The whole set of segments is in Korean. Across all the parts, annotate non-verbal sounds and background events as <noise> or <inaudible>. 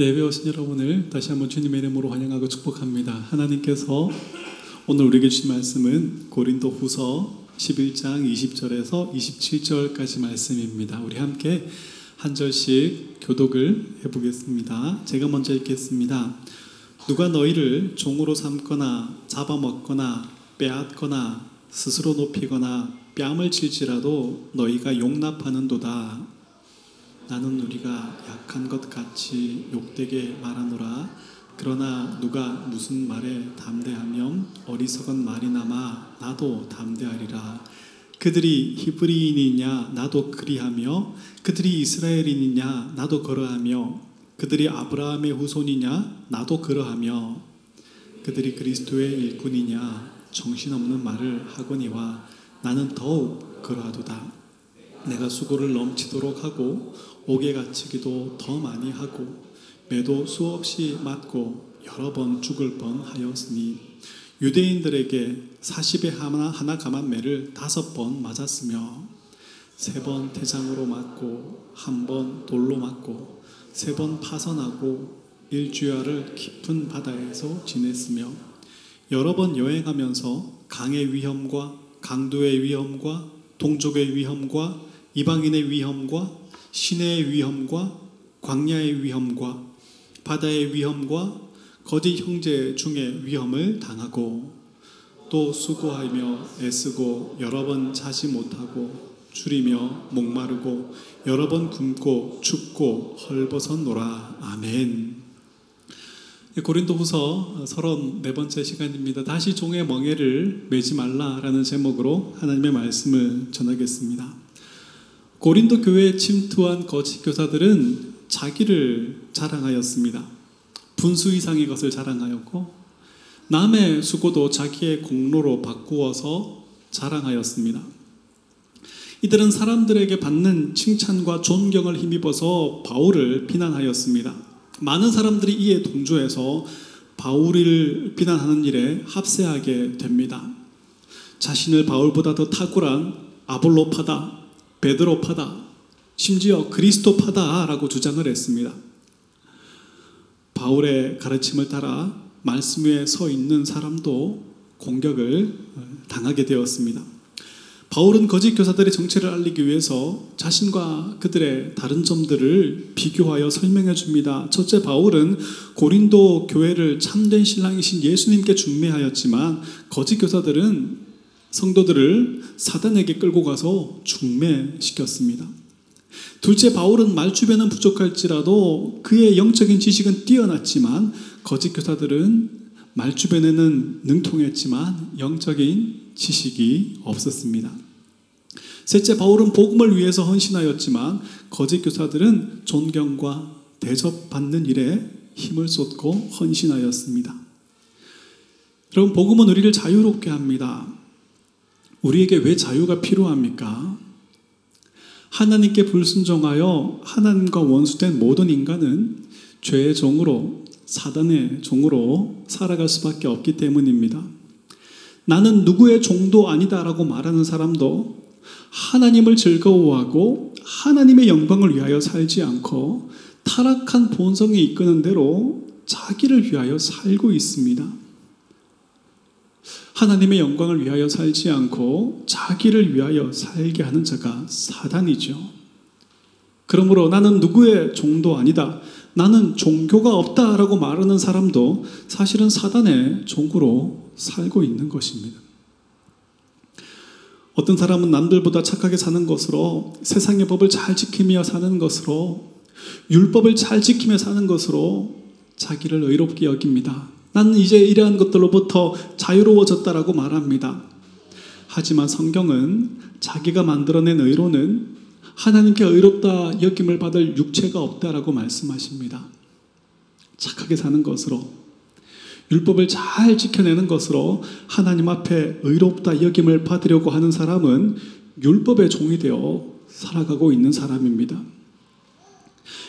예배 오신 여러분을 다시 한번 주님의 이름으로 환영하고 축복합니다. 하나님께서 오늘 우리에게 주신 말씀은 고린도 후서 11장 20절에서 27절까지 말씀입니다. 우리 함께 한 절씩 교독을 해보겠습니다. 제가 먼저 읽겠습니다. 누가 너희를 종으로 삼거나 잡아먹거나 빼앗거나 스스로 높이거나 뺨을 칠지라도 너희가 용납하는도다. 나는 우리가 약한 것 같이 욕되게 말하노라. 그러나 누가 무슨 말에 담대하면 어리석은 말이나마 나도 담대하리라. 그들이 히브리인이냐 나도 그리하며 그들이 이스라엘인이냐 나도 그러하며 그들이 아브라함의 후손이냐 나도 그러하며 그들이 그리스도의 일꾼이냐 정신없는 말을 하거니와 나는 더욱 그러하도다. 내가 수고를 넘치도록 하고 옥에 갇히기도 더 많이 하고 매도 수없이 맞고 여러 번 죽을 뻔하였으니 유대인들에게 40에 하나, 하나 감한 매를 다섯 번 맞았으며 세 번 태장으로 맞고 한 번 돌로 맞고 세 번 파선하고 일주야를 깊은 바다에서 지냈으며 여러 번 여행하면서 강의 위험과 강도의 위험과 동족의 위험과 이방인의 위험과 시내의 위험과 광야의 위험과 바다의 위험과 거짓 형제 중의 위험을 당하고 또 수고하며 애쓰고 여러 번 자지 못하고 줄이며 목마르고 여러 번 굶고 춥고 헐벗었노라 아멘. 고린도후서 34번째 시간입니다. 다시 종의 멍에를 매지 말라라는 제목으로 하나님의 말씀을 전하겠습니다. 고린도 교회에 침투한 거짓 교사들은 자기를 자랑하였습니다. 분수 이상의 것을 자랑하였고 남의 수고도 자기의 공로로 바꾸어서 자랑하였습니다. 이들은 사람들에게 받는 칭찬과 존경을 힘입어서 바울을 비난하였습니다. 많은 사람들이 이에 동조해서 바울을 비난하는 일에 합세하게 됩니다. 자신을 바울보다 더 탁월한 아볼로파다, 베드로파다, 심지어 그리스도파다라고 주장을 했습니다. 바울의 가르침을 따라 말씀 위에 서 있는 사람도 공격을 당하게 되었습니다. 바울은 거짓 교사들의 정체를 알리기 위해서 자신과 그들의 다른 점들을 비교하여 설명해 줍니다. 첫째, 바울은 고린도 교회를 참된 신랑이신 예수님께 중매하였지만 거짓 교사들은 성도들을 사단에게 끌고 가서 중매시켰습니다. 둘째, 바울은 말주변은 부족할지라도 그의 영적인 지식은 뛰어났지만 거짓 교사들은 말주변에는 능통했지만 영적인 지식이 없었습니다. 셋째, 바울은 복음을 위해서 헌신하였지만 거짓 교사들은 존경과 대접받는 일에 힘을 쏟고 헌신하였습니다. 여러분, 복음은 우리를 자유롭게 합니다. 우리에게 왜 자유가 필요합니까? 하나님께 불순종하여 하나님과 원수된 모든 인간은 죄의 종으로 사단의 종으로 살아갈 수밖에 없기 때문입니다. 나는 누구의 종도 아니다라고 말하는 사람도 하나님을 즐거워하고 하나님의 영광을 위하여 살지 않고 타락한 본성이 이끄는 대로 자기를 위하여 살고 있습니다. 하나님의 영광을 위하여 살지 않고 자기를 위하여 살게 하는 자가 사단이죠. 그러므로 나는 누구의 종도 아니다. 나는 종교가 없다라고 말하는 사람도 사실은 사단의 종으로 살고 있는 것입니다. 어떤 사람은 남들보다 착하게 사는 것으로 세상의 법을 잘 지키며 사는 것으로 율법을 잘 지키며 사는 것으로 자기를 의롭게 여깁니다. 나는 이제 이러한 것들로부터 자유로워졌다라고 말합니다. 하지만 성경은 자기가 만들어낸 의로는 하나님께 의롭다 여김을 받을 육체가 없다라고 말씀하십니다. 착하게 사는 것으로 율법을 잘 지켜내는 것으로 하나님 앞에 의롭다 여김을 받으려고 하는 사람은 율법의 종이 되어 살아가고 있는 사람입니다.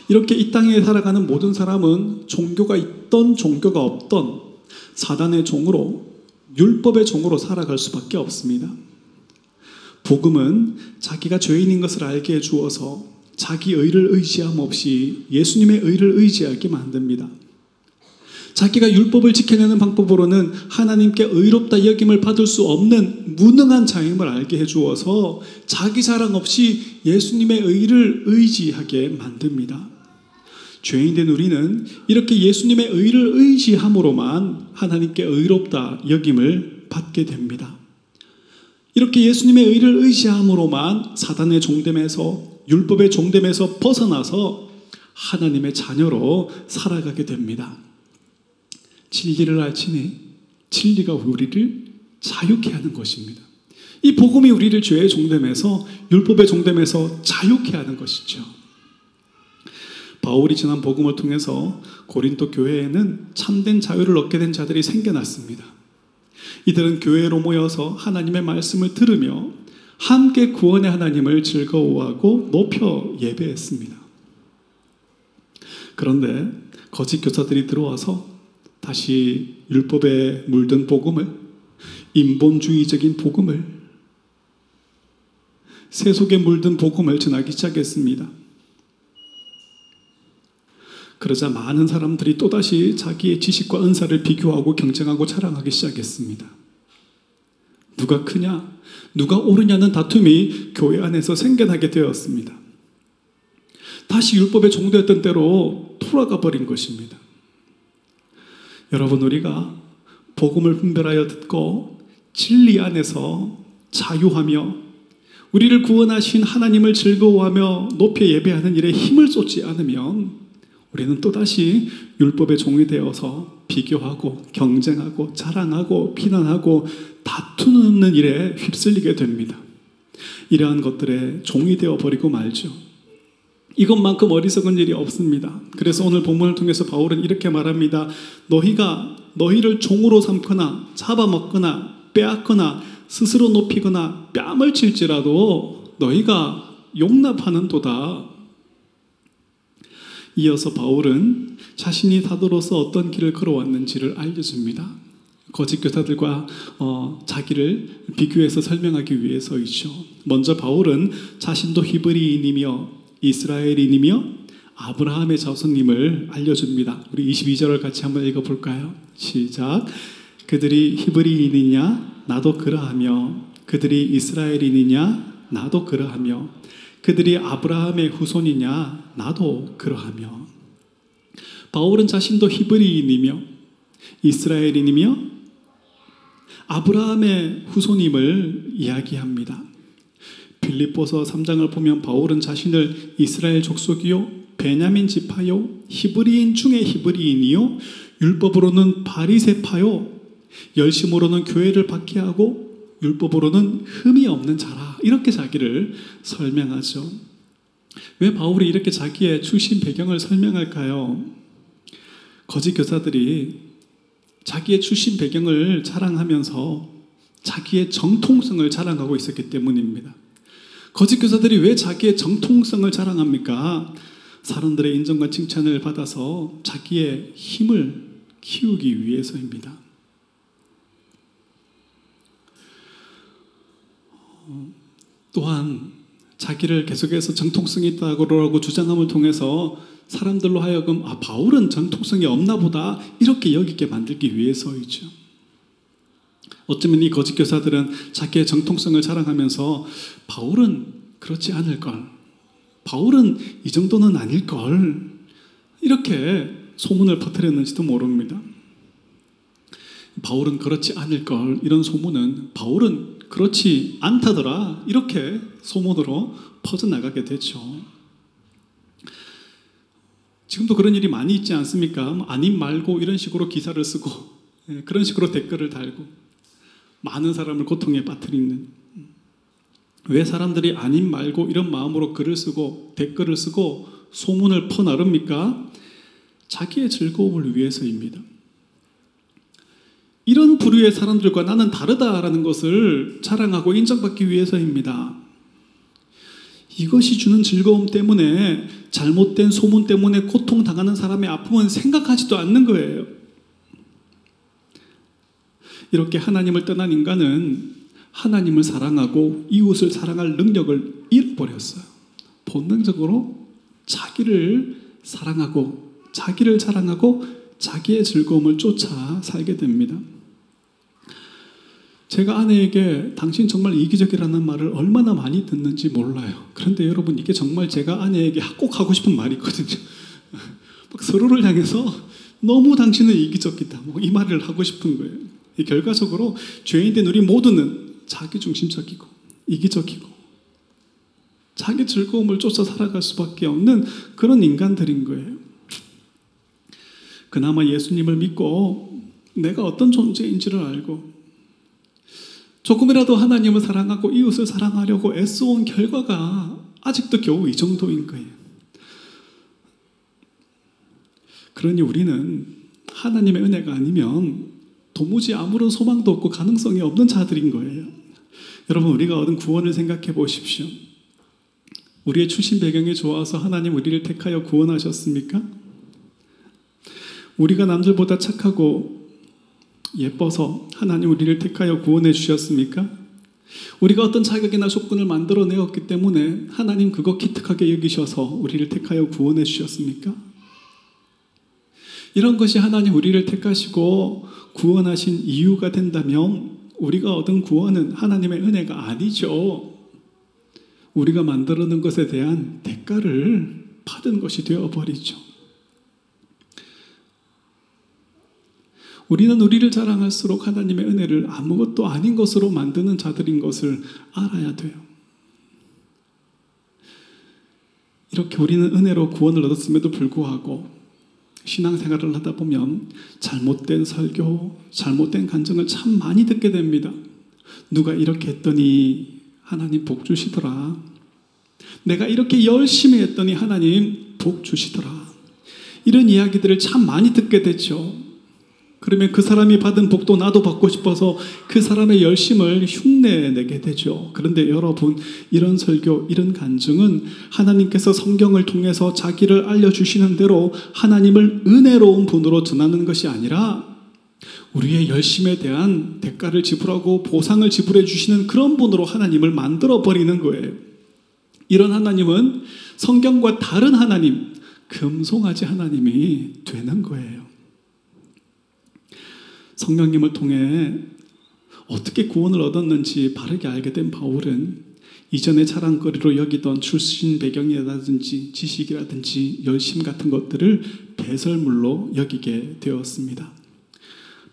이렇게 이 땅에 살아가는 모든 사람은 종교가 있던 종교가 없던 사단의 종으로 율법의 종으로 살아갈 수밖에 없습니다. 복음은 자기가 죄인인 것을 알게 해 주어서 자기 의를 의지함 없이 예수님의 의를 의지하게 만듭니다. 자기가 율법을 지켜내는 방법으로는 하나님께 의롭다 여김을 받을 수 없는 무능한 자임을 알게 해주어서 자기 자랑 없이 예수님의 의를 의지하게 만듭니다. 죄인된 우리는 이렇게 예수님의 의를 의지함으로만 하나님께 의롭다 여김을 받게 됩니다. 이렇게 예수님의 의를 의지함으로만 사단의 종됨에서 율법의 종됨에서 벗어나서 하나님의 자녀로 살아가게 됩니다. 진리를 알지니 진리가 우리를 자유케 하는 것입니다. 이 복음이 우리를 죄의 종됨에서 율법의 종됨에서 자유케 하는 것이죠. 바울이 전한 복음을 통해서 고린도 교회에는 참된 자유를 얻게 된 자들이 생겨났습니다. 이들은 교회로 모여서 하나님의 말씀을 들으며 함께 구원의 하나님을 즐거워하고 높여 예배했습니다. 그런데 거짓 교사들이 들어와서 다시 율법에 물든 복음을 인본주의적인 복음을 세속에 물든 복음을 전하기 시작했습니다. 그러자 많은 사람들이 또다시 자기의 지식과 은사를 비교하고 경쟁하고 자랑하기 시작했습니다. 누가 크냐, 누가 옳으냐는 다툼이 교회 안에서 생겨나게 되었습니다. 다시 율법의 종되었던 때로 돌아가 버린 것입니다. 여러분, 우리가 복음을 분별하여 듣고 진리 안에서 자유하며 우리를 구원하신 하나님을 즐거워하며 높여 예배하는 일에 힘을 쏟지 않으면 우리는 또다시 율법의 종이 되어서 비교하고 경쟁하고 자랑하고 비난하고 다투는 일에 휩쓸리게 됩니다. 이러한 것들에 종이 되어 버리고 말죠. 이것만큼 어리석은 일이 없습니다. 그래서 오늘 본문을 통해서 바울은 이렇게 말합니다. 너희가 너희를 종으로 삼거나 잡아먹거나 빼앗거나 스스로 높이거나 뺨을 칠지라도 너희가 용납하는도다. 이어서 바울은 자신이 사도로서 어떤 길을 걸어왔는지를 알려줍니다. 거짓 교사들과 어, 자기를 비교해서 설명하기 위해서이죠. 먼저 바울은 자신도 히브리인이며 이스라엘인이며 아브라함의 자손님을 알려줍니다. 우리 22절을 같이 한번 읽어볼까요? 시작. 그들이 히브리인이냐? 나도 그러하며 그들이 이스라엘인이냐? 나도 그러하며 그들이 아브라함의 후손이냐? 나도 그러하며. 바울은 자신도 히브리인이며 이스라엘인이며 아브라함의 후손임을 이야기합니다. 빌립보서 3장을 보면 바울은 자신을 이스라엘 족속이요 베냐민 지파요 히브리인 중에 히브리인이요 율법으로는 바리새파요 열심으로는 교회를 받게 하고 율법으로는 흠이 없는 자라 이렇게 자기를 설명하죠. 왜 바울이 이렇게 자기의 출신 배경을 설명할까요? 거짓 교사들이 자기의 출신 배경을 자랑하면서 자기의 정통성을 자랑하고 있었기 때문입니다. 거짓 교사들이 왜 자기의 정통성을 자랑합니까? 사람들의 인정과 칭찬을 받아서 자기의 힘을 키우기 위해서입니다. 또한 자기를 계속해서 정통성이 있다고 주장함을 통해서 사람들로 하여금 아 바울은 정통성이 없나 보다 이렇게 여기게 만들기 위해서이죠. 어쩌면 이 거짓 교사들은 자기의 정통성을 자랑하면서 바울은 그렇지 않을 걸. 바울은 이 정도는 아닐 걸. 이렇게 소문을 퍼뜨렸는지도 모릅니다. 바울은 그렇지 않을 걸. 이런 소문은 바울은 그렇지 않다더라. 이렇게 소문으로 퍼져나가게 되죠. 지금도 그런 일이 많이 있지 않습니까? 뭐 아님 말고 이런 식으로 기사를 쓰고 예, 그런 식으로 댓글을 달고 많은 사람을 고통에 빠뜨리는 왜 사람들이 아님 말고 이런 마음으로 글을 쓰고 댓글을 쓰고 소문을 퍼나릅니까? 자기의 즐거움을 위해서입니다. 이런 부류의 사람들과 나는 다르다라는 것을 자랑하고 인정받기 위해서입니다. 이것이 주는 즐거움 때문에 잘못된 소문 때문에 고통당하는 사람의 아픔은 생각하지도 않는 거예요. 이렇게 하나님을 떠난 인간은 하나님을 사랑하고 이웃을 사랑할 능력을 잃어버렸어요. 본능적으로 자기를 사랑하고 자기를 자랑하고 자기의 즐거움을 쫓아 살게 됩니다. 제가 아내에게 당신 정말 이기적이라는 말을 얼마나 많이 듣는지 몰라요. 그런데 여러분 이게 정말 제가 아내에게 꼭 하고 싶은 말이거든요. <laughs> 막 서로를 향해서 너무 당신은 이기적이다. 뭐 이 말을 하고 싶은 거예요. 결과적으로 죄인된 우리 모두는 자기 중심적이고 이기적이고 자기 즐거움을 쫓아 살아갈 수밖에 없는 그런 인간들인 거예요. 그나마 예수님을 믿고 내가 어떤 존재인지를 알고 조금이라도 하나님을 사랑하고 이웃을 사랑하려고 애써온 결과가 아직도 겨우 이 정도인 거예요. 그러니 우리는 하나님의 은혜가 아니면 도무지 아무런 소망도 없고 가능성이 없는 자들인 거예요. 여러분, 우리가 얻은 구원을 생각해 보십시오. 우리의 출신 배경이 좋아서 하나님 우리를 택하여 구원하셨습니까? 우리가 남들보다 착하고 예뻐서 하나님 우리를 택하여 구원해 주셨습니까? 우리가 어떤 자격이나 조건을 만들어 내었기 때문에 하나님 그거 기특하게 여기셔서 우리를 택하여 구원해 주셨습니까? 이런 것이 하나님 우리를 택하시고 구원하신 이유가 된다면 우리가 얻은 구원은 하나님의 은혜가 아니죠. 우리가 만들어 놓은 것에 대한 대가를 받은 것이 되어버리죠. 우리는 우리를 자랑할수록 하나님의 은혜를 아무것도 아닌 것으로 만드는 자들인 것을 알아야 돼요. 이렇게 우리는 은혜로 구원을 얻었음에도 불구하고 신앙생활을 하다 보면 잘못된 설교, 잘못된 간증을 참 많이 듣게 됩니다. 누가 이렇게 했더니 하나님 복 주시더라. 내가 이렇게 열심히 했더니 하나님 복 주시더라. 이런 이야기들을 참 많이 듣게 됐죠. 그러면 그 사람이 받은 복도 나도 받고 싶어서 그 사람의 열심을 흉내내게 되죠. 그런데 여러분, 이런 설교, 이런 간증은 하나님께서 성경을 통해서 자기를 알려주시는 대로 하나님을 은혜로운 분으로 전하는 것이 아니라 우리의 열심에 대한 대가를 지불하고 보상을 지불해 주시는 그런 분으로 하나님을 만들어 버리는 거예요. 이런 하나님은 성경과 다른 하나님, 금송아지 하나님이 되는 거예요. 성령님을 통해 어떻게 구원을 얻었는지 바르게 알게 된 바울은 이전에 자랑거리로 여기던 출신 배경이라든지 지식이라든지 열심 같은 것들을 배설물로 여기게 되었습니다.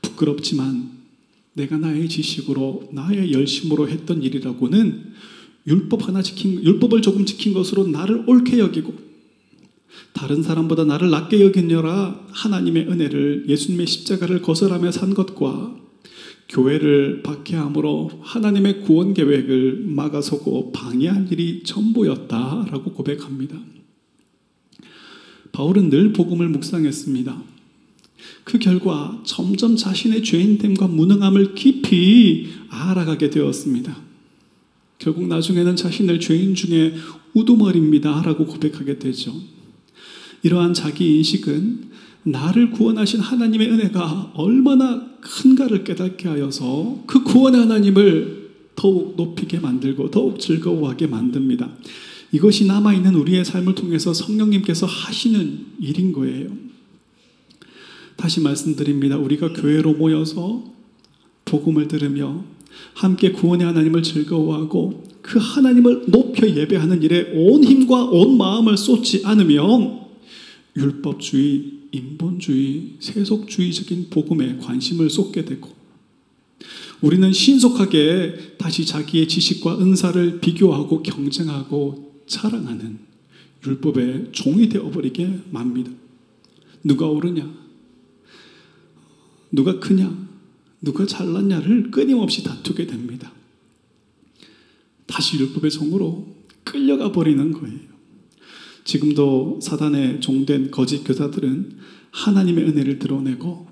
부끄럽지만 내가 나의 지식으로 나의 열심으로 했던 일이라고는 율법 하나 지킨 율법을 조금 지킨 것으로 나를 옳게 여기고 다른 사람보다 나를 낮게 여기느라 하나님의 은혜를 예수님의 십자가를 거절하며 산 것과 교회를 박해함으로 하나님의 구원 계획을 막아서고 방해한 일이 전부였다라고 고백합니다. 바울은 늘 복음을 묵상했습니다. 그 결과 점점 자신의 죄인됨과 무능함을 깊이 알아가게 되었습니다. 결국 나중에는 자신을 죄인 중에 우두머리입니다. 라고 고백하게 되죠. 이러한 자기 인식은 나를 구원하신 하나님의 은혜가 얼마나 큰가를 깨닫게 하여서 그 구원의 하나님을 더욱 높이게 만들고 더욱 즐거워하게 만듭니다. 이것이 남아있는 우리의 삶을 통해서 성령님께서 하시는 일인 거예요. 다시 말씀드립니다. 우리가 교회로 모여서 복음을 들으며 함께 구원의 하나님을 즐거워하고 그 하나님을 높여 예배하는 일에 온 힘과 온 마음을 쏟지 않으면 율법주의, 인본주의, 세속주의적인 복음에 관심을 쏟게 되고 우리는 신속하게 다시 자기의 지식과 은사를 비교하고 경쟁하고 자랑하는 율법의 종이 되어버리게 맙니다. 누가 옳으냐? 누가 크냐? 누가 잘났냐를 끊임없이 다투게 됩니다. 다시 율법의 종으로 끌려가 버리는 거예요. 지금도 사단의 종된 거짓 교사들은 하나님의 은혜를 드러내고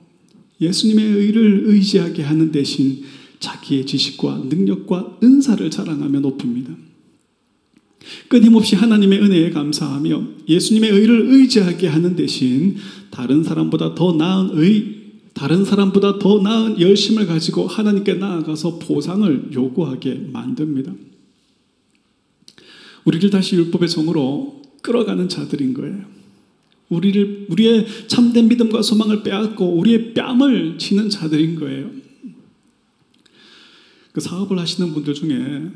예수님의 의를 의지하게 하는 대신 자기의 지식과 능력과 은사를 자랑하며 높입니다. 끊임없이 하나님의 은혜에 감사하며 예수님의 의를 의지하게 하는 대신 다른 사람보다 더 나은 의, 다른 사람보다 더 나은 열심을 가지고 하나님께 나아가서 보상을 요구하게 만듭니다. 우리를 다시 율법의 정으로 끌어가는 자들인 거예요. 우리를 우리의 참된 믿음과 소망을 빼앗고 우리의 뺨을 치는 자들인 거예요. 그 사업을 하시는 분들 중에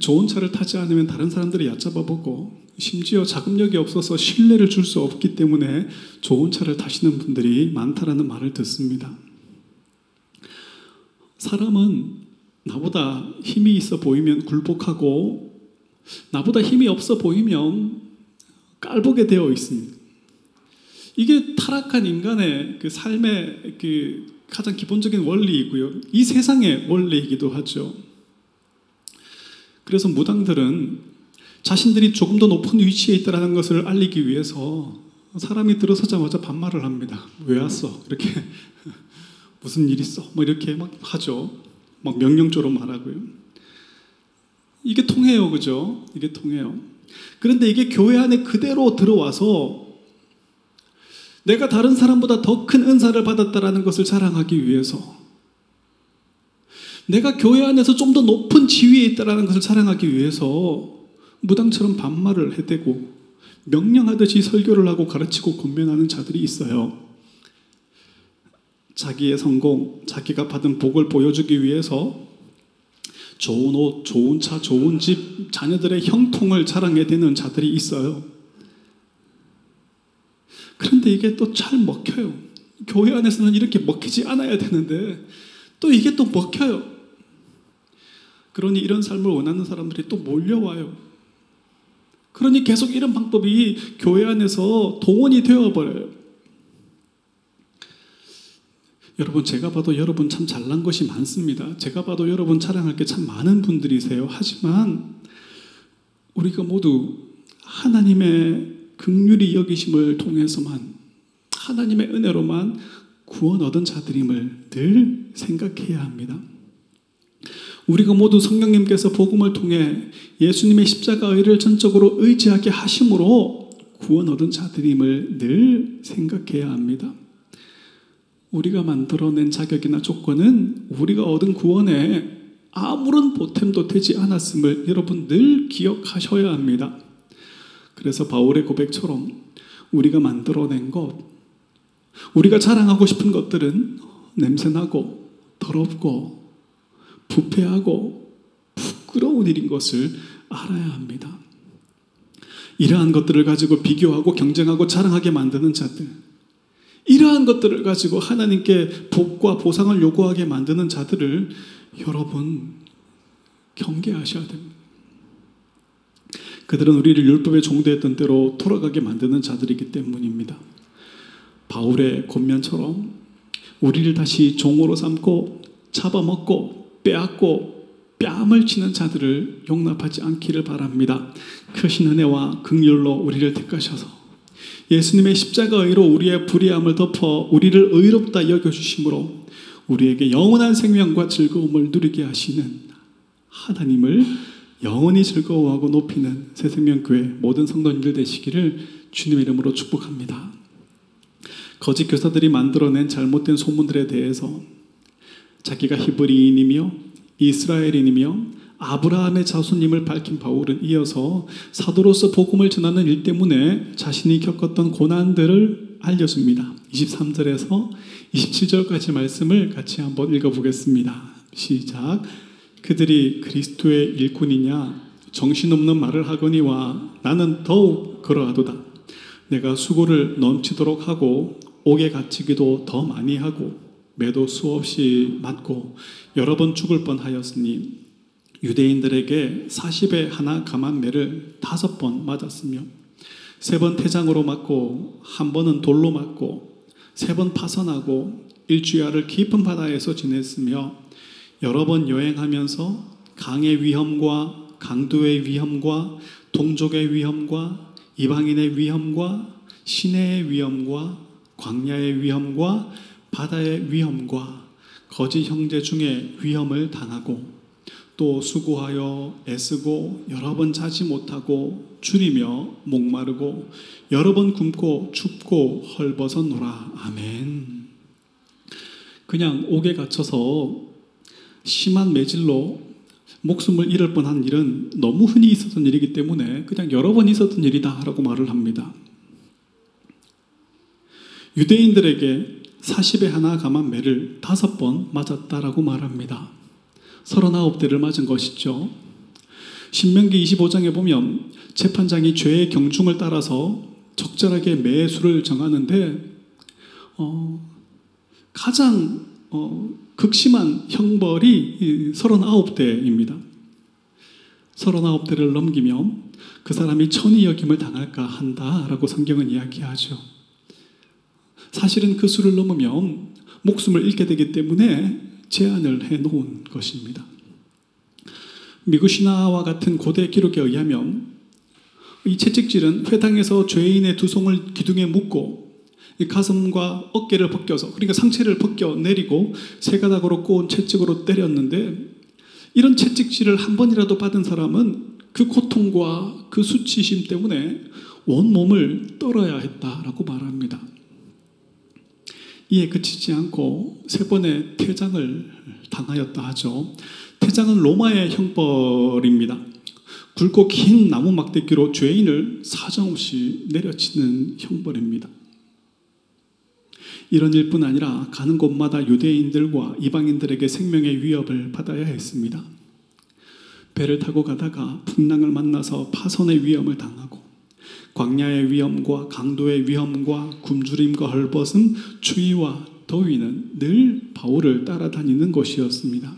좋은 차를 타지 않으면 다른 사람들이 얕잡아 보고 심지어 자금력이 없어서 신뢰를 줄 수 없기 때문에 좋은 차를 타시는 분들이 많다라는 말을 듣습니다. 사람은 나보다 힘이 있어 보이면 굴복하고 나보다 힘이 없어 보이면 깔보게 되어 있습니다. 이게 타락한 인간의 그 삶의 그 가장 기본적인 원리이고요. 이 세상의 원리이기도 하죠. 그래서 무당들은 자신들이 조금 더 높은 위치에 있다는 것을 알리기 위해서 사람이 들어서자마자 반말을 합니다. 왜 왔어? <laughs> 이렇게 <laughs> 무슨 일 있어? 뭐 이렇게 막 하죠. 막 명령조로 말하고요. 이게 통해요, 그죠? 이게 통해요. 그런데 이게 교회 안에 그대로 들어와서 내가 다른 사람보다 더 큰 은사를 받았다라는 것을 자랑하기 위해서 내가 교회 안에서 좀 더 높은 지위에 있다라는 것을 자랑하기 위해서 무당처럼 반말을 해대고 명령하듯이 설교를 하고 가르치고 권면하는 자들이 있어요. 자기의 성공, 자기가 받은 복을 보여주기 위해서 좋은 옷, 좋은 차, 좋은 집, 자녀들의 형통을 자랑해 대는 자들이 있어요. 그런데 이게 또 잘 먹혀요. 교회 안에서는 이렇게 먹히지 않아야 되는데 또 이게 또 먹혀요. 그러니 이런 삶을 원하는 사람들이 또 몰려와요. 그러니 계속 이런 방법이 교회 안에서 동원이 되어버려요. 여러분, 제가 봐도 여러분 참 잘난 것이 많습니다. 제가 봐도 여러분 자랑할 게 참 많은 분들이세요. 하지만 우리가 모두 하나님의 극률이 여기심을 통해서만 하나님의 은혜로만 구원 얻은 자들임을 늘 생각해야 합니다. 우리가 모두 성령님께서 복음을 통해 예수님의 십자가 의 를 전적으로 의지하게 하심으로 구원 얻은 자들임을 늘 생각해야 합니다. 우리가 만들어낸 자격이나 조건은 우리가 얻은 구원에 아무런 보탬도 되지 않았음을 여러분 늘 기억하셔야 합니다. 그래서 바울의 고백처럼 우리가 만들어낸 것, 우리가 자랑하고 싶은 것들은 냄새나고 더럽고 부패하고 부끄러운 일인 것을 알아야 합니다. 이러한 것들을 가지고 비교하고 경쟁하고 자랑하게 만드는 자들, 이러한 것들을 가지고 하나님께 복과 보상을 요구하게 만드는 자들을 여러분 경계하셔야 됩니다. 그들은 우리를 율법에 종대했던 대로 돌아가게 만드는 자들이기 때문입니다. 바울의 권면처럼 우리를 다시 종으로 삼고 잡아먹고 빼앗고 뺨을 치는 자들을 용납하지 않기를 바랍니다. 크신 은혜와 극률로 우리를 택하셔서 예수님의 십자가 의로 우리의 불의함을 덮어 우리를 의롭다 여겨 주심으로 우리에게 영원한 생명과 즐거움을 누리게 하시는 하나님을 영원히 즐거워하고 높이는 새생명교회 모든 성도님들 되시기를 주님의 이름으로 축복합니다. 거짓 교사들이 만들어낸 잘못된 소문들에 대해서 자기가 히브리인이며 이스라엘인이며 아브라함의 자손임을 밝힌 바울은 이어서 사도로서 복음을 전하는 일 때문에 자신이 겪었던 고난들을 알려줍니다. 23절에서 27절까지 말씀을 같이 한번 읽어보겠습니다. 시작. 그들이 그리스도의 일꾼이냐 정신없는 말을 하거니와 나는 더욱 그러하도다. 내가 수고를 넘치도록 하고 옥에 갇히기도 더 많이 하고 매도 수없이 맞고 여러 번 죽을 뻔하였으니 유대인들에게 40에 하나 감한 매를 다섯 번 맞았으며 세 번 태장으로 맞고 한 번은 돌로 맞고 세 번 파선하고 일주야를 깊은 바다에서 지냈으며 여러 번 여행하면서 강의 위험과 강도의 위험과 동족의 위험과 이방인의 위험과 시내의 위험과 광야의 위험과 바다의 위험과 거짓 형제 중에 위험을 당하고 또 수고하여 애쓰고 여러 번 자지 못하고 줄이며 목마르고 여러 번 굶고 춥고 헐벗어 노라 아멘. 그냥 옥에 갇혀서 심한 매질로 목숨을 잃을 뻔한 일은 너무 흔히 있었던 일이기 때문에 그냥 여러 번 있었던 일이다 라고 말을 합니다. 유대인들에게 40에 하나 감한 매를 다섯 번 맞았다라고 말합니다. 39대를 맞은 것이죠. 신명기 25장에 보면 재판장이 죄의 경중을 따라서 적절하게 매의 수를 정하는데 어, 가장 어, 극심한 형벌이 39대입니다. 39대를 넘기면 그 사람이 천의 여김을 당할까 한다라고 성경은 이야기하죠. 사실은 그 수를 넘으면 목숨을 잃게 되기 때문에 제한을 해 놓은 것입니다. 미국 신화와 같은 고대 기록에 의하면 이 채찍질은 회당에서 죄인의 두 손을 기둥에 묶고 가슴과 어깨를 벗겨서 그러니까 상체를 벗겨 내리고 세 가닥으로 꼬은 채찍으로 때렸는데 이런 채찍질을 한 번이라도 받은 사람은 그 고통과 그 수치심 때문에 온 몸을 떨어야 했다라고 말합니다. 이에 그치지 않고 세 번의 퇴장을 당하였다 하죠. 퇴장은 로마의 형벌입니다. 굵고 긴 나무 막대기로 죄인을 사정없이 내려치는 형벌입니다. 이런 일뿐 아니라 가는 곳마다 유대인들과 이방인들에게 생명의 위협을 받아야 했습니다. 배를 타고 가다가 풍랑을 만나서 파손의 위험을 당하고 광야의 위험과 강도의 위험과 굶주림과 헐벗음, 추위와 더위는 늘 바울을 따라다니는 것이었습니다.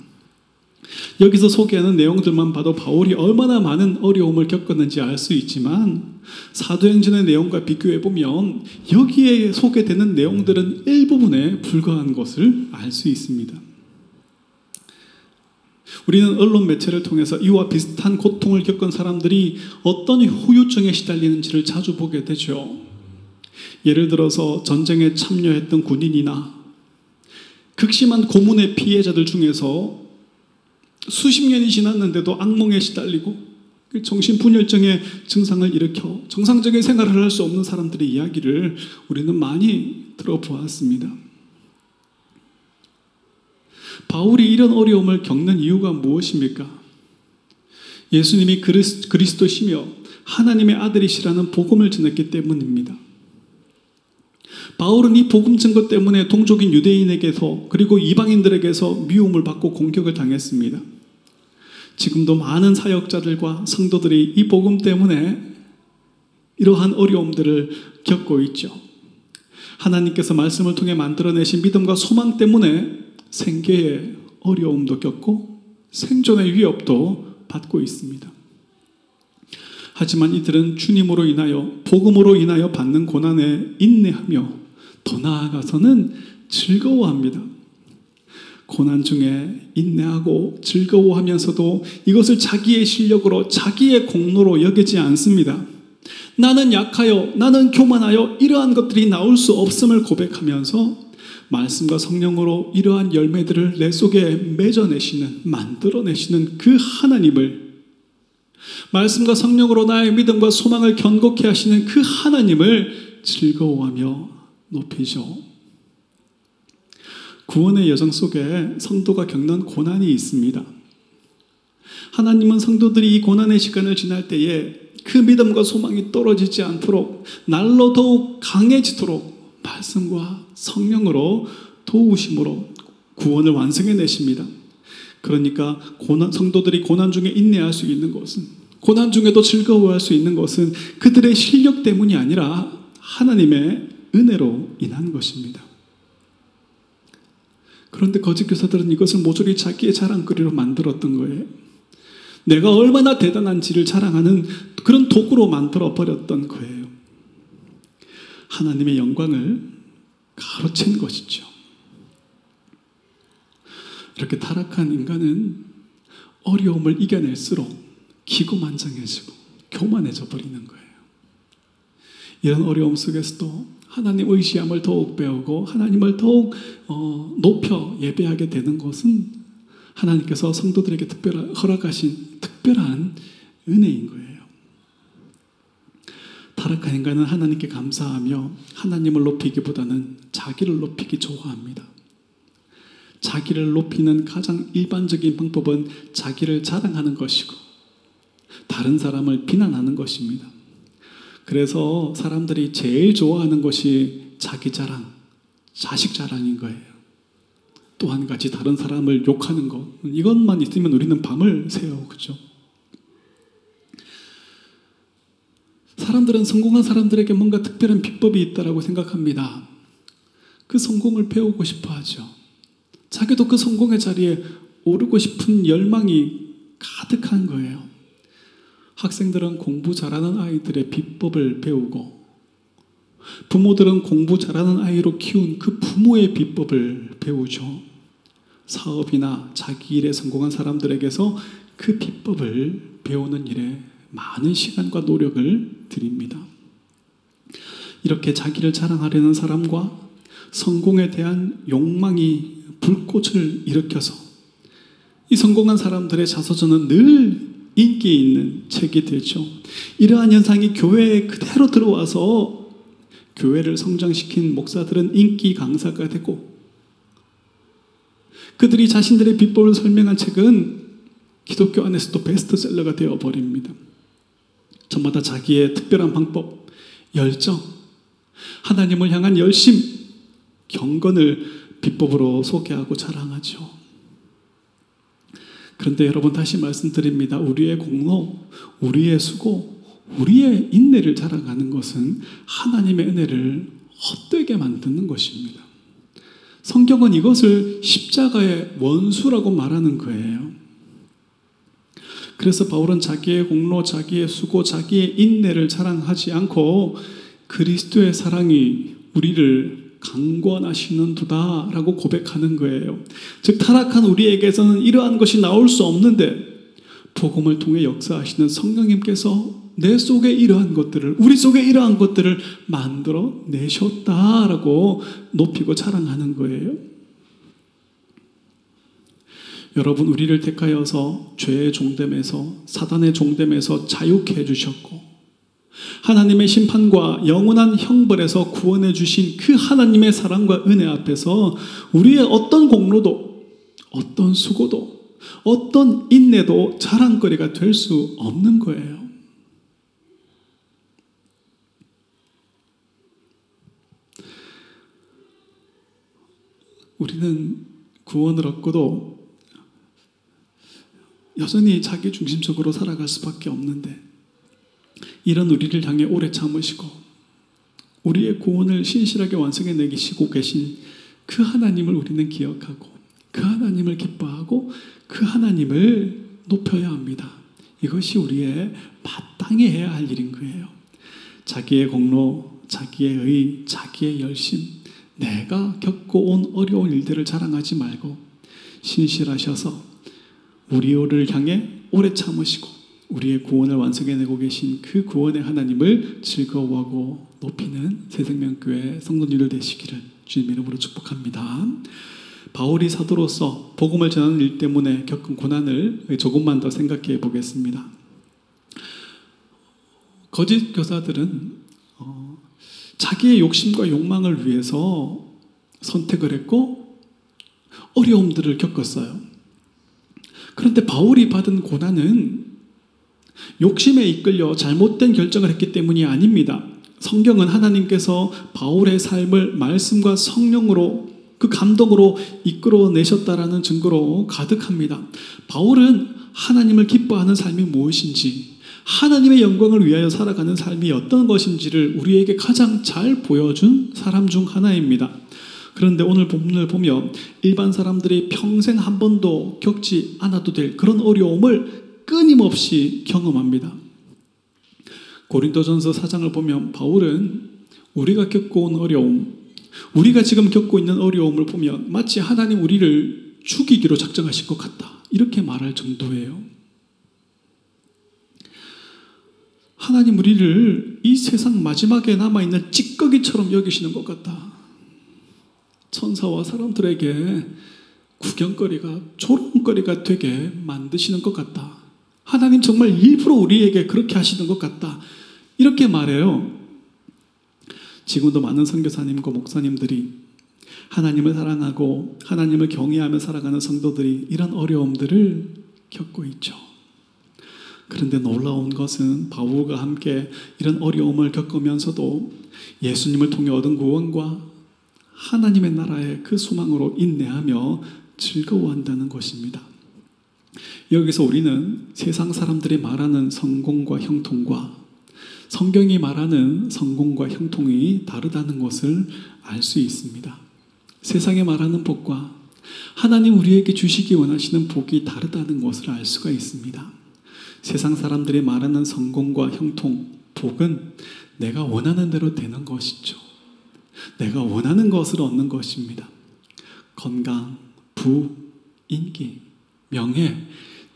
여기서 소개하는 내용들만 봐도 바울이 얼마나 많은 어려움을 겪었는지 알 수 있지만 사도행전의 내용과 비교해 보면 여기에 소개되는 내용들은 일부분에 불과한 것을 알 수 있습니다. 우리는 언론 매체를 통해서 이와 비슷한 고통을 겪은 사람들이 어떤 후유증에 시달리는지를 자주 보게 되죠. 예를 들어서 전쟁에 참여했던 군인이나 극심한 고문의 피해자들 중에서 수십 년이 지났는데도 악몽에 시달리고 정신분열증의 증상을 일으켜 정상적인 생활을 할 수 없는 사람들의 이야기를 우리는 많이 들어보았습니다. 바울이 이런 어려움을 겪는 이유가 무엇입니까? 예수님이 그리스도시며 하나님의 아들이시라는 복음을 전했기 때문입니다. 바울은 이 복음 증거 때문에 동족인 유대인에게서 그리고 이방인들에게서 미움을 받고 공격을 당했습니다. 지금도 많은 사역자들과 성도들이 이 복음 때문에 이러한 어려움들을 겪고 있죠. 하나님께서 말씀을 통해 만들어내신 믿음과 소망 때문에 생계의 어려움도 겪고 생존의 위협도 받고 있습니다. 하지만 이들은 주님으로 인하여 복음으로 인하여 받는 고난에 인내하며 더 나아가서는 즐거워합니다. 고난 중에 인내하고 즐거워하면서도 이것을 자기의 실력으로 자기의 공로로 여기지 않습니다. 나는 약하여 나는 교만하여 이러한 것들이 나올 수 없음을 고백하면서 말씀과 성령으로 이러한 열매들을 내 속에 맺어내시는 만들어내시는 그 하나님을 말씀과 성령으로 나의 믿음과 소망을 견고케 하시는 그 하나님을 즐거워하며 높이죠. 구원의 여정 속에 성도가 겪는 고난이 있습니다. 하나님은 성도들이 이 고난의 시간을 지날 때에 그 믿음과 소망이 떨어지지 않도록 날로 더욱 강해지도록 말씀과 성령으로 도우심으로 구원을 완성해 내십니다. 그러니까 고난, 성도들이 고난 중에 인내할 수 있는 것은 고난 중에도 즐거워할 수 있는 것은 그들의 실력 때문이 아니라 하나님의 은혜로 인한 것입니다. 그런데 거짓 교사들은 이것을 모조리 자기의 자랑거리로 만들었던 거예요. 내가 얼마나 대단한지를 자랑하는 그런 도구로 만들어 버렸던 거예요. 하나님의 영광을 가로챈 것이죠. 이렇게 타락한 인간은 어려움을 이겨낼수록 기고만장해지고 교만해져 버리는 거예요. 이런 어려움 속에서도 하나님 의시함을 더욱 배우고 하나님을 더욱 어, 높여 예배하게 되는 것은 하나님께서 성도들에게 특별 허락하신 특별한 은혜인 거예요. 타락한 인간은 하나님께 감사하며 하나님을 높이기보다는 자기를 높이기 좋아합니다. 자기를 높이는 가장 일반적인 방법은 자기를 자랑하는 것이고 다른 사람을 비난하는 것입니다. 그래서 사람들이 제일 좋아하는 것이 자기 자랑, 자식 자랑인 거예요. 또 한 가지 다른 사람을 욕하는 것. 이것만 있으면 우리는 밤을 새요. 그죠? 사람들은 성공한 사람들에게 뭔가 특별한 비법이 있다라고 생각합니다. 그 성공을 배우고 싶어 하죠. 자기도 그 성공의 자리에 오르고 싶은 열망이 가득한 거예요. 학생들은 공부 잘하는 아이들의 비법을 배우고 부모들은 공부 잘하는 아이로 키운 그 부모의 비법을 배우죠. 사업이나 자기 일에 성공한 사람들에게서 그 비법을 배우는 일에 많은 시간과 노력을 드립니다. 이렇게 자기를 자랑하려는 사람과 성공에 대한 욕망이 불꽃을 일으켜서 이 성공한 사람들의 자서전은 늘 인기 있는 책이 되죠. 이러한 현상이 교회에 그대로 들어와서 교회를 성장시킨 목사들은 인기 강사가 되고 그들이 자신들의 비법을 설명한 책은 기독교 안에서도 베스트셀러가 되어 버립니다. 저마다 자기의 특별한 방법, 열정, 하나님을 향한 열심, 경건을 비법으로 소개하고 자랑하죠. 그런데 여러분 다시 말씀드립니다. 우리의 공로, 우리의 수고, 우리의 인내를 자랑하는 것은 하나님의 은혜를 헛되게 만드는 것입니다. 성경은 이것을 십자가의 원수라고 말하는 거예요. 그래서 바울은 자기의 공로, 자기의 수고, 자기의 인내를 자랑하지 않고 그리스도의 사랑이 우리를 강권하시는 두다라고 고백하는 거예요. 즉 타락한 우리에게서는 이러한 것이 나올 수 없는데 복음을 통해 역사하시는 성령님께서 내 속에 이러한 것들을 우리 속에 이러한 것들을 만들어 내셨다라고 높이고 자랑하는 거예요. 여러분 우리를 택하여서 죄의 종됨에서 사단의 종됨에서 자유케 해 주셨고 하나님의 심판과 영원한 형벌에서 구원해 주신 그 하나님의 사랑과 은혜 앞에서 우리의 어떤 공로도 어떤 수고도 어떤 인내도 자랑거리가 될 수 없는 거예요. 우리는 구원을 얻고도 여전히 자기 중심적으로 살아갈 수밖에 없는데 이런 우리를 향해 오래 참으시고 우리의 구원을 신실하게 완성해 내기시고 계신 그 하나님을 우리는 기억하고 그 하나님을 기뻐하고 그 하나님을 높여야 합니다. 이것이 우리의 마땅히 해야 할 일인 거예요. 자기의 공로, 자기의 의, 자기의 열심, 내가 겪고 온 어려운 일들을 자랑하지 말고 신실하셔서 우리를 향해 오래 참으시고 우리의 구원을 완성해내고 계신 그 구원의 하나님을 즐거워하고 높이는 새생명교회 성도님들 되시기를 주님 이름으로 축복합니다. 바울이 사도로서 복음을 전하는 일 때문에 겪은 고난을 조금만 더 생각해 보겠습니다. 거짓 교사들은 어, 자기의 욕심과 욕망을 위해서 선택을 했고 어려움들을 겪었어요. 그런데 바울이 받은 고난은 욕심에 이끌려 잘못된 결정을 했기 때문이 아닙니다. 성경은 하나님께서 바울의 삶을 말씀과 성령으로 그 감동으로 이끌어내셨다라는 증거로 가득합니다. 바울은 하나님을 기뻐하는 삶이 무엇인지, 하나님의 영광을 위하여 살아가는 삶이 어떤 것인지를 우리에게 가장 잘 보여준 사람 중 하나입니다. 그런데 오늘 본문을 보면 일반 사람들이 평생 한 번도 겪지 않아도 될 그런 어려움을 끊임없이 경험합니다. 고린도전서 4장을 보면 바울은 우리가 겪고 온 어려움, 우리가 지금 겪고 있는 어려움을 보면 마치 하나님 우리를 죽이기로 작정하신 것 같다. 이렇게 말할 정도예요. 하나님 우리를 이 세상 마지막에 남아있는 찌꺼기처럼 여기시는 것 같다. 천사와 사람들에게 구경거리가 조롱거리가 되게 만드시는 것 같다. 하나님 정말 일부러 우리에게 그렇게 하시는 것 같다. 이렇게 말해요. 지금도 많은 선교사님과 목사님들이 하나님을 사랑하고 하나님을 경외하며 살아가는 성도들이 이런 어려움들을 겪고 있죠. 그런데 놀라운 것은 바울과 함께 이런 어려움을 겪으면서도 예수님을 통해 얻은 구원과 하나님의 나라의 그 소망으로 인내하며 즐거워한다는 것입니다. 여기서 우리는 세상 사람들이 말하는 성공과 형통과 성경이 말하는 성공과 형통이 다르다는 것을 알 수 있습니다. 세상에 말하는 복과 하나님 우리에게 주시기 원하시는 복이 다르다는 것을 알 수가 있습니다. 세상 사람들이 말하는 성공과 형통, 복은 내가 원하는 대로 되는 것이죠. 내가 원하는 것을 얻는 것입니다. 건강, 부, 인기, 명예,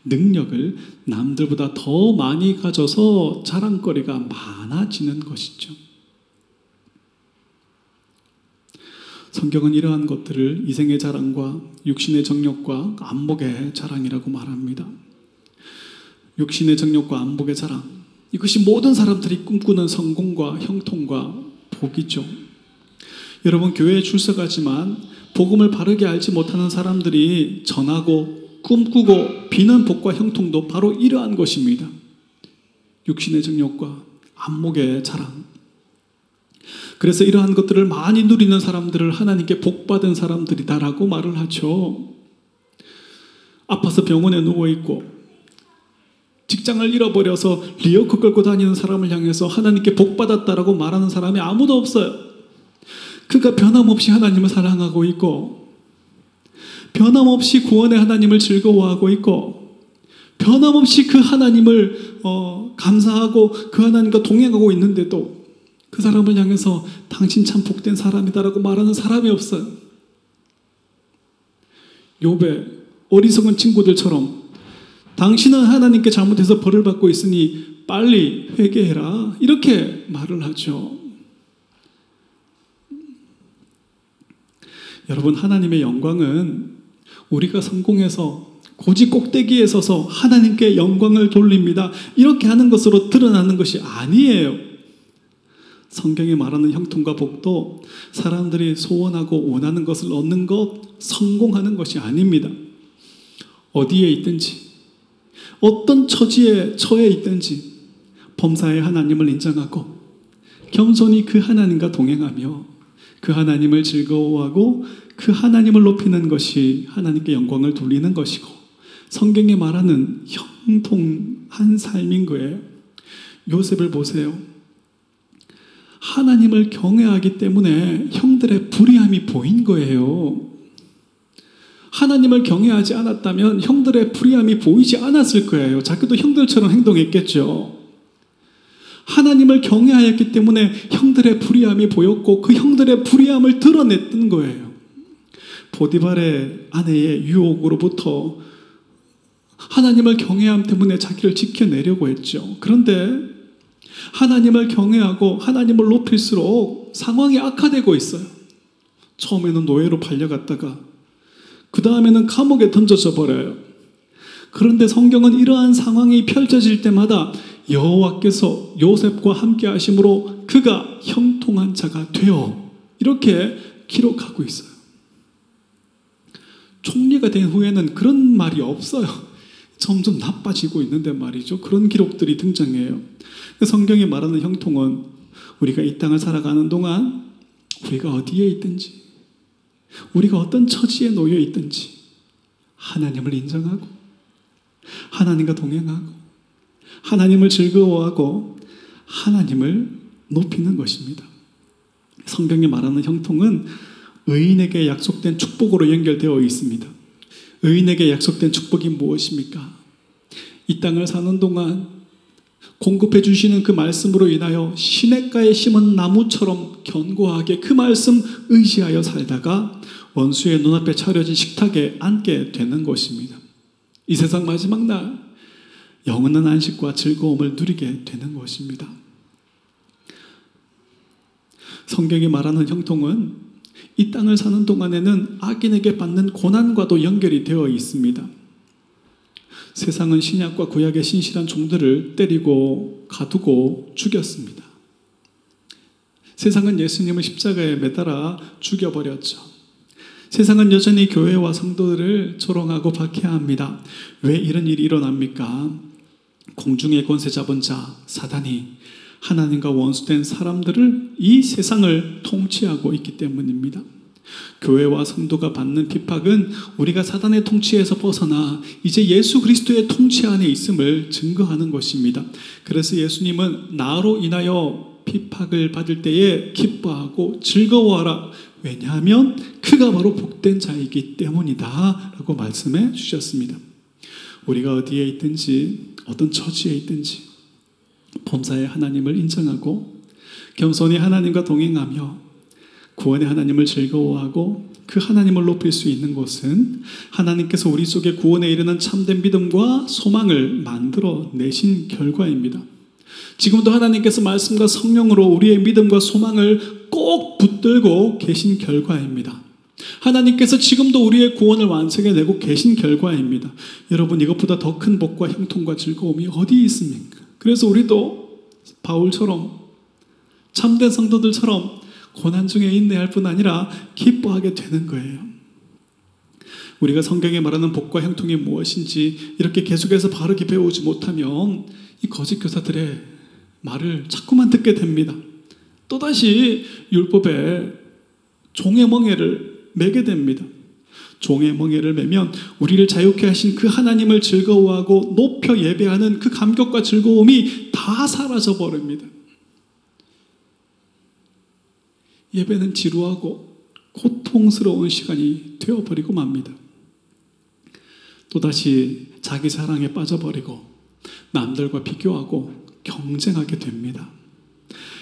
능력을 남들보다 더 많이 가져서 자랑거리가 많아지는 것이죠. 성경은 이러한 것들을 이생의 자랑과 육신의 정욕과 안목의 자랑이라고 말합니다. 육신의 정욕과 안목의 자랑. 이것이 모든 사람들이 꿈꾸는 성공과 형통과 복이죠. 여러분, 교회에 출석하지만 복음을 바르게 알지 못하는 사람들이 전하고 꿈꾸고 비는 복과 형통도 바로 이러한 것입니다. 육신의 정욕과 안목의 자랑. 그래서 이러한 것들을 많이 누리는 사람들을 하나님께 복받은 사람들이다라고 말을 하죠. 아파서 병원에 누워있고 직장을 잃어버려서 리어커 끌고 다니는 사람을 향해서 하나님께 복받았다라고 말하는 사람이 아무도 없어요. 그가 변함없이 하나님을 사랑하고 있고 변함없이 구원의 하나님을 즐거워하고 있고 변함없이 그 하나님을 어, 감사하고 그 하나님과 동행하고 있는데도 그 사람을 향해서 당신 참 복된 사람이다라고 말하는 사람이 없어요. 요배 어리석은 친구들처럼 당신은 하나님께 잘못해서 벌을 받고 있으니 빨리 회개해라 이렇게 말을 하죠. 여러분 하나님의 영광은 우리가 성공해서 고지 꼭대기에 서서 하나님께 영광을 돌립니다. 이렇게 하는 것으로 드러나는 것이 아니에요. 성경이 말하는 형통과 복도 사람들이 소원하고 원하는 것을 얻는 것, 성공하는 것이 아닙니다. 어디에 있든지, 어떤 처지에 처해 있든지, 범사의 하나님을 인정하고, 겸손히 그 하나님과 동행하며, 그 하나님을 즐거워하고, 그 하나님을 높이는 것이 하나님께 영광을 돌리는 것이고, 성경이 말하는 형통한 삶인 거예요. 요셉을 보세요. 하나님을 경외하기 때문에 형들의 불의함이 보인 거예요. 하나님을 경외하지 않았다면 형들의 불의함이 보이지 않았을 거예요. 자기도 형들처럼 행동했겠죠. 하나님을 경외하였기 때문에 형들의 불의함이 보였고 그 형들의 불의함을 드러냈던 거예요. 보디발의 아내의 유혹으로부터 하나님을 경외함 때문에 자기를 지켜내려고 했죠. 그런데 하나님을 경외하고 하나님을 높일수록 상황이 악화되고 있어요. 처음에는 노예로 팔려갔다가 그 다음에는 감옥에 던져져 버려요. 그런데 성경은 이러한 상황이 펼쳐질 때마다 여호와께서 요셉과 함께 하심으로 그가 형통한 자가 되어 이렇게 기록하고 있어요. 총리가 된 후에는 그런 말이 없어요. 점점 나빠지고 있는데 말이죠. 그런 기록들이 등장해요. 성경이 말하는 형통은 우리가 이 땅을 살아가는 동안 우리가 어디에 있든지 우리가 어떤 처지에 놓여 있든지 하나님을 인정하고 하나님과 동행하고 하나님을 즐거워하고 하나님을 높이는 것입니다. 성경이 말하는 형통은 의인에게 약속된 축복으로 연결되어 있습니다. 의인에게 약속된 축복이 무엇입니까? 이 땅을 사는 동안 공급해 주시는 그 말씀으로 인하여 시냇가에 심은 나무처럼 견고하게 그 말씀 의지하여 살다가 원수의 눈앞에 차려진 식탁에 앉게 되는 것입니다. 이 세상 마지막 날 영원한 안식과 즐거움을 누리게 되는 것입니다. 성경이 말하는 형통은 이 땅을 사는 동안에는 악인에게 받는 고난과도 연결이 되어 있습니다. 세상은 신약과 구약의 신실한 종들을 때리고 가두고 죽였습니다. 세상은 예수님을 십자가에 매달아 죽여버렸죠. 세상은 여전히 교회와 성도들을 조롱하고 박해합니다. 왜 이런 일이 일어납니까? 공중의 권세 잡은 자, 사단이 하나님과 원수된 사람들을 이 세상을 통치하고 있기 때문입니다. 교회와 성도가 받는 핍박은 우리가 사단의 통치에서 벗어나 이제 예수 그리스도의 통치 안에 있음을 증거하는 것입니다. 그래서 예수님은 나로 인하여 핍박을 받을 때에 기뻐하고 즐거워하라. 왜냐하면 그가 바로 복된 자이기 때문이다. 라고 말씀해 주셨습니다. 우리가 어디에 있든지 어떤 처지에 있든지 범사의 하나님을 인정하고 겸손히 하나님과 동행하며 구원의 하나님을 즐거워하고 그 하나님을 높일 수 있는 곳은 하나님께서 우리 속에 구원에 이르는 참된 믿음과 소망을 만들어 내신 결과입니다. 지금도 하나님께서 말씀과 성령으로 우리의 믿음과 소망을 꼭 붙들고 계신 결과입니다. 하나님께서 지금도 우리의 구원을 완성해 내고 계신 결과입니다. 여러분 이것보다 더 큰 복과 형통과 즐거움이 어디 있습니까? 그래서 우리도 바울처럼 참된 성도들처럼 고난 중에 인내할 뿐 아니라 기뻐하게 되는 거예요. 우리가 성경에 말하는 복과 형통이 무엇인지 이렇게 계속해서 바르게 배우지 못하면 이 거짓 교사들의 말을 자꾸만 듣게 됩니다. 또다시 율법에 종의 멍에를 매게 됩니다. 종의 멍에를 매면 우리를 자유케 하신 그 하나님을 즐거워하고 높여 예배하는 그 감격과 즐거움이 다 사라져 버립니다. 예배는 지루하고 고통스러운 시간이 되어버리고 맙니다. 또다시 자기 사랑에 빠져버리고 남들과 비교하고 경쟁하게 됩니다.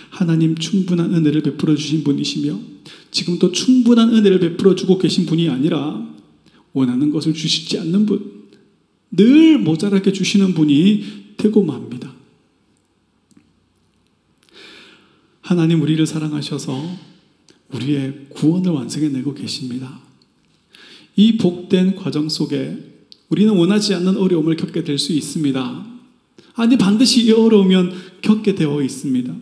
하나님 충분한 은혜를 베풀어 주신 분이시며 지금도 충분한 은혜를 베풀어 주고 계신 분이 아니라 원하는 것을 주시지 않는 분, 늘 모자라게 주시는 분이 되고 맙니다. 하나님 우리를 사랑하셔서 우리의 구원을 완성해 내고 계십니다. 이 복된 과정 속에 우리는 원하지 않는 어려움을 겪게 될 수 있습니다. 아니, 반드시 이 어려우면 겪게 되어 있습니다.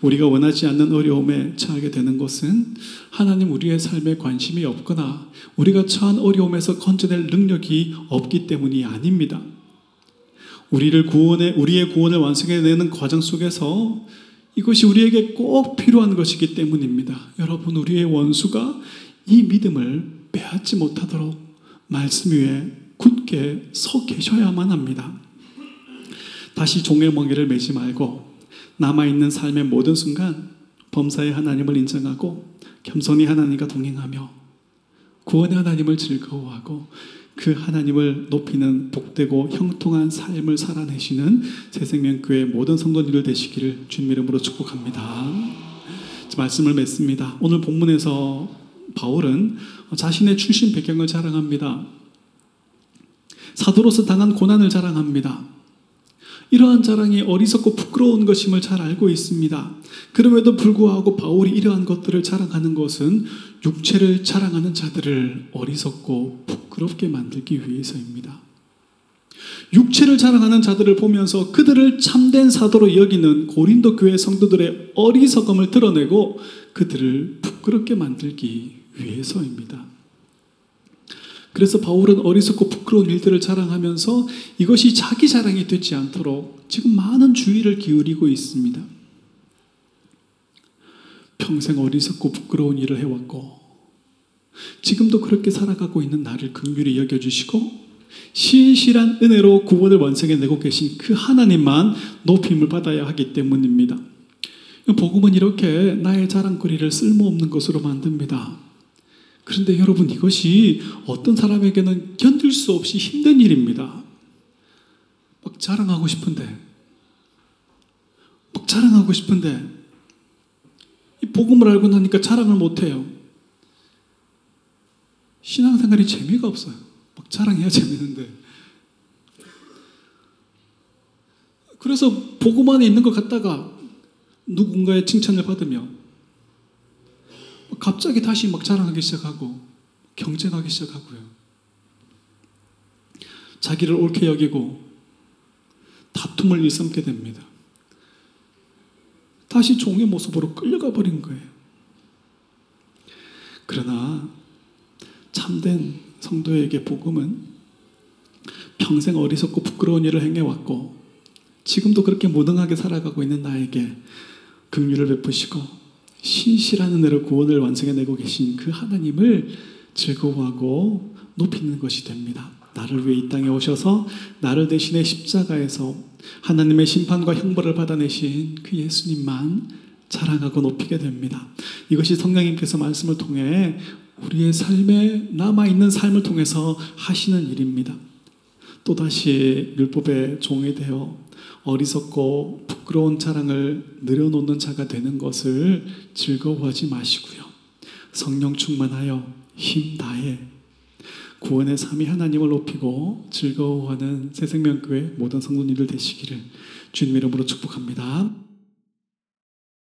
우리가 원하지 않는 어려움에 처하게 되는 것은 하나님 우리의 삶에 관심이 없거나 우리가 처한 어려움에서 건져낼 능력이 없기 때문이 아닙니다. 우리를 구원해, 우리의 구원을 완성해내는 과정 속에서 이것이 우리에게 꼭 필요한 것이기 때문입니다. 여러분, 우리의 원수가 이 믿음을 빼앗지 못하도록 말씀 위에 굳게 서 계셔야만 합니다. 다시 종의 멍에를 매지 말고 남아있는 삶의 모든 순간 범사의 하나님을 인정하고 겸손히 하나님과 동행하며 구원의 하나님을 즐거워하고 그 하나님을 높이는 복되고 형통한 삶을 살아내시는 새생명교회 모든 성도님들 되시기를 주님 이름으로 축복합니다. 말씀을 맺습니다. 오늘 본문에서 바울은 자신의 출신 배경을 자랑합니다. 사도로서 당한 고난을 자랑합니다. 이러한 자랑이 어리석고 부끄러운 것임을 잘 알고 있습니다. 그럼에도 불구하고 바울이 이러한 것들을 자랑하는 것은 육체를 자랑하는 자들을 어리석고 부끄럽게 만들기 위해서입니다. 육체를 자랑하는 자들을 보면서 그들을 참된 사도로 여기는 고린도 교회 성도들의 어리석음을 드러내고 그들을 부끄럽게 만들기 위해서입니다. 그래서 바울은 어리석고 부끄러운 일들을 자랑하면서 이것이 자기 자랑이 되지 않도록 지금 많은 주의를 기울이고 있습니다. 평생 어리석고 부끄러운 일을 해왔고 지금도 그렇게 살아가고 있는 나를 긍휼히 여겨주시고 신실한 은혜로 구원을 완성해내고 계신 그 하나님만 높임을 받아야 하기 때문입니다. 복음은 이렇게 나의 자랑거리를 쓸모없는 것으로 만듭니다. 그런데 여러분 이것이 어떤 사람에게는 견딜 수 없이 힘든 일입니다. 막 자랑하고 싶은데, 막 자랑하고 싶은데, 이 복음을 알고 나니까 자랑을 못해요. 신앙생활이 재미가 없어요. 막 자랑해야 재밌는데. 그래서 복음 안에 있는 것 같다가 누군가의 칭찬을 받으며 갑자기 다시 막 자랑하기 시작하고 경쟁하기 시작하고요. 자기를 옳게 여기고 다툼을 일삼게 됩니다. 다시 종의 모습으로 끌려가 버린 거예요. 그러나 참된 성도에게 복음은 평생 어리석고 부끄러운 일을 행해왔고 지금도 그렇게 무능하게 살아가고 있는 나에게 긍휼을 베푸시고 신실한 은혜로 구원을 완성해내고 계신 그 하나님을 즐거워하고 높이는 것이 됩니다. 나를 위해 이 땅에 오셔서 나를 대신해 십자가에서 하나님의 심판과 형벌을 받아내신 그 예수님만 자랑하고 높이게 됩니다. 이것이 성령님께서 말씀을 통해 우리의 삶에 남아있는 삶을 통해서 하시는 일입니다. 또다시 율법의 종이 되어 어리석고 부끄러운 자랑을 늘여놓는 자가 되는 것을 즐거워하지 마시고요. 성령 충만하여 힘 다해 구원의 삶이 하나님을 높이고 즐거워하는 새생명교회 모든 성도님들 되시기를 주님 이름으로 축복합니다.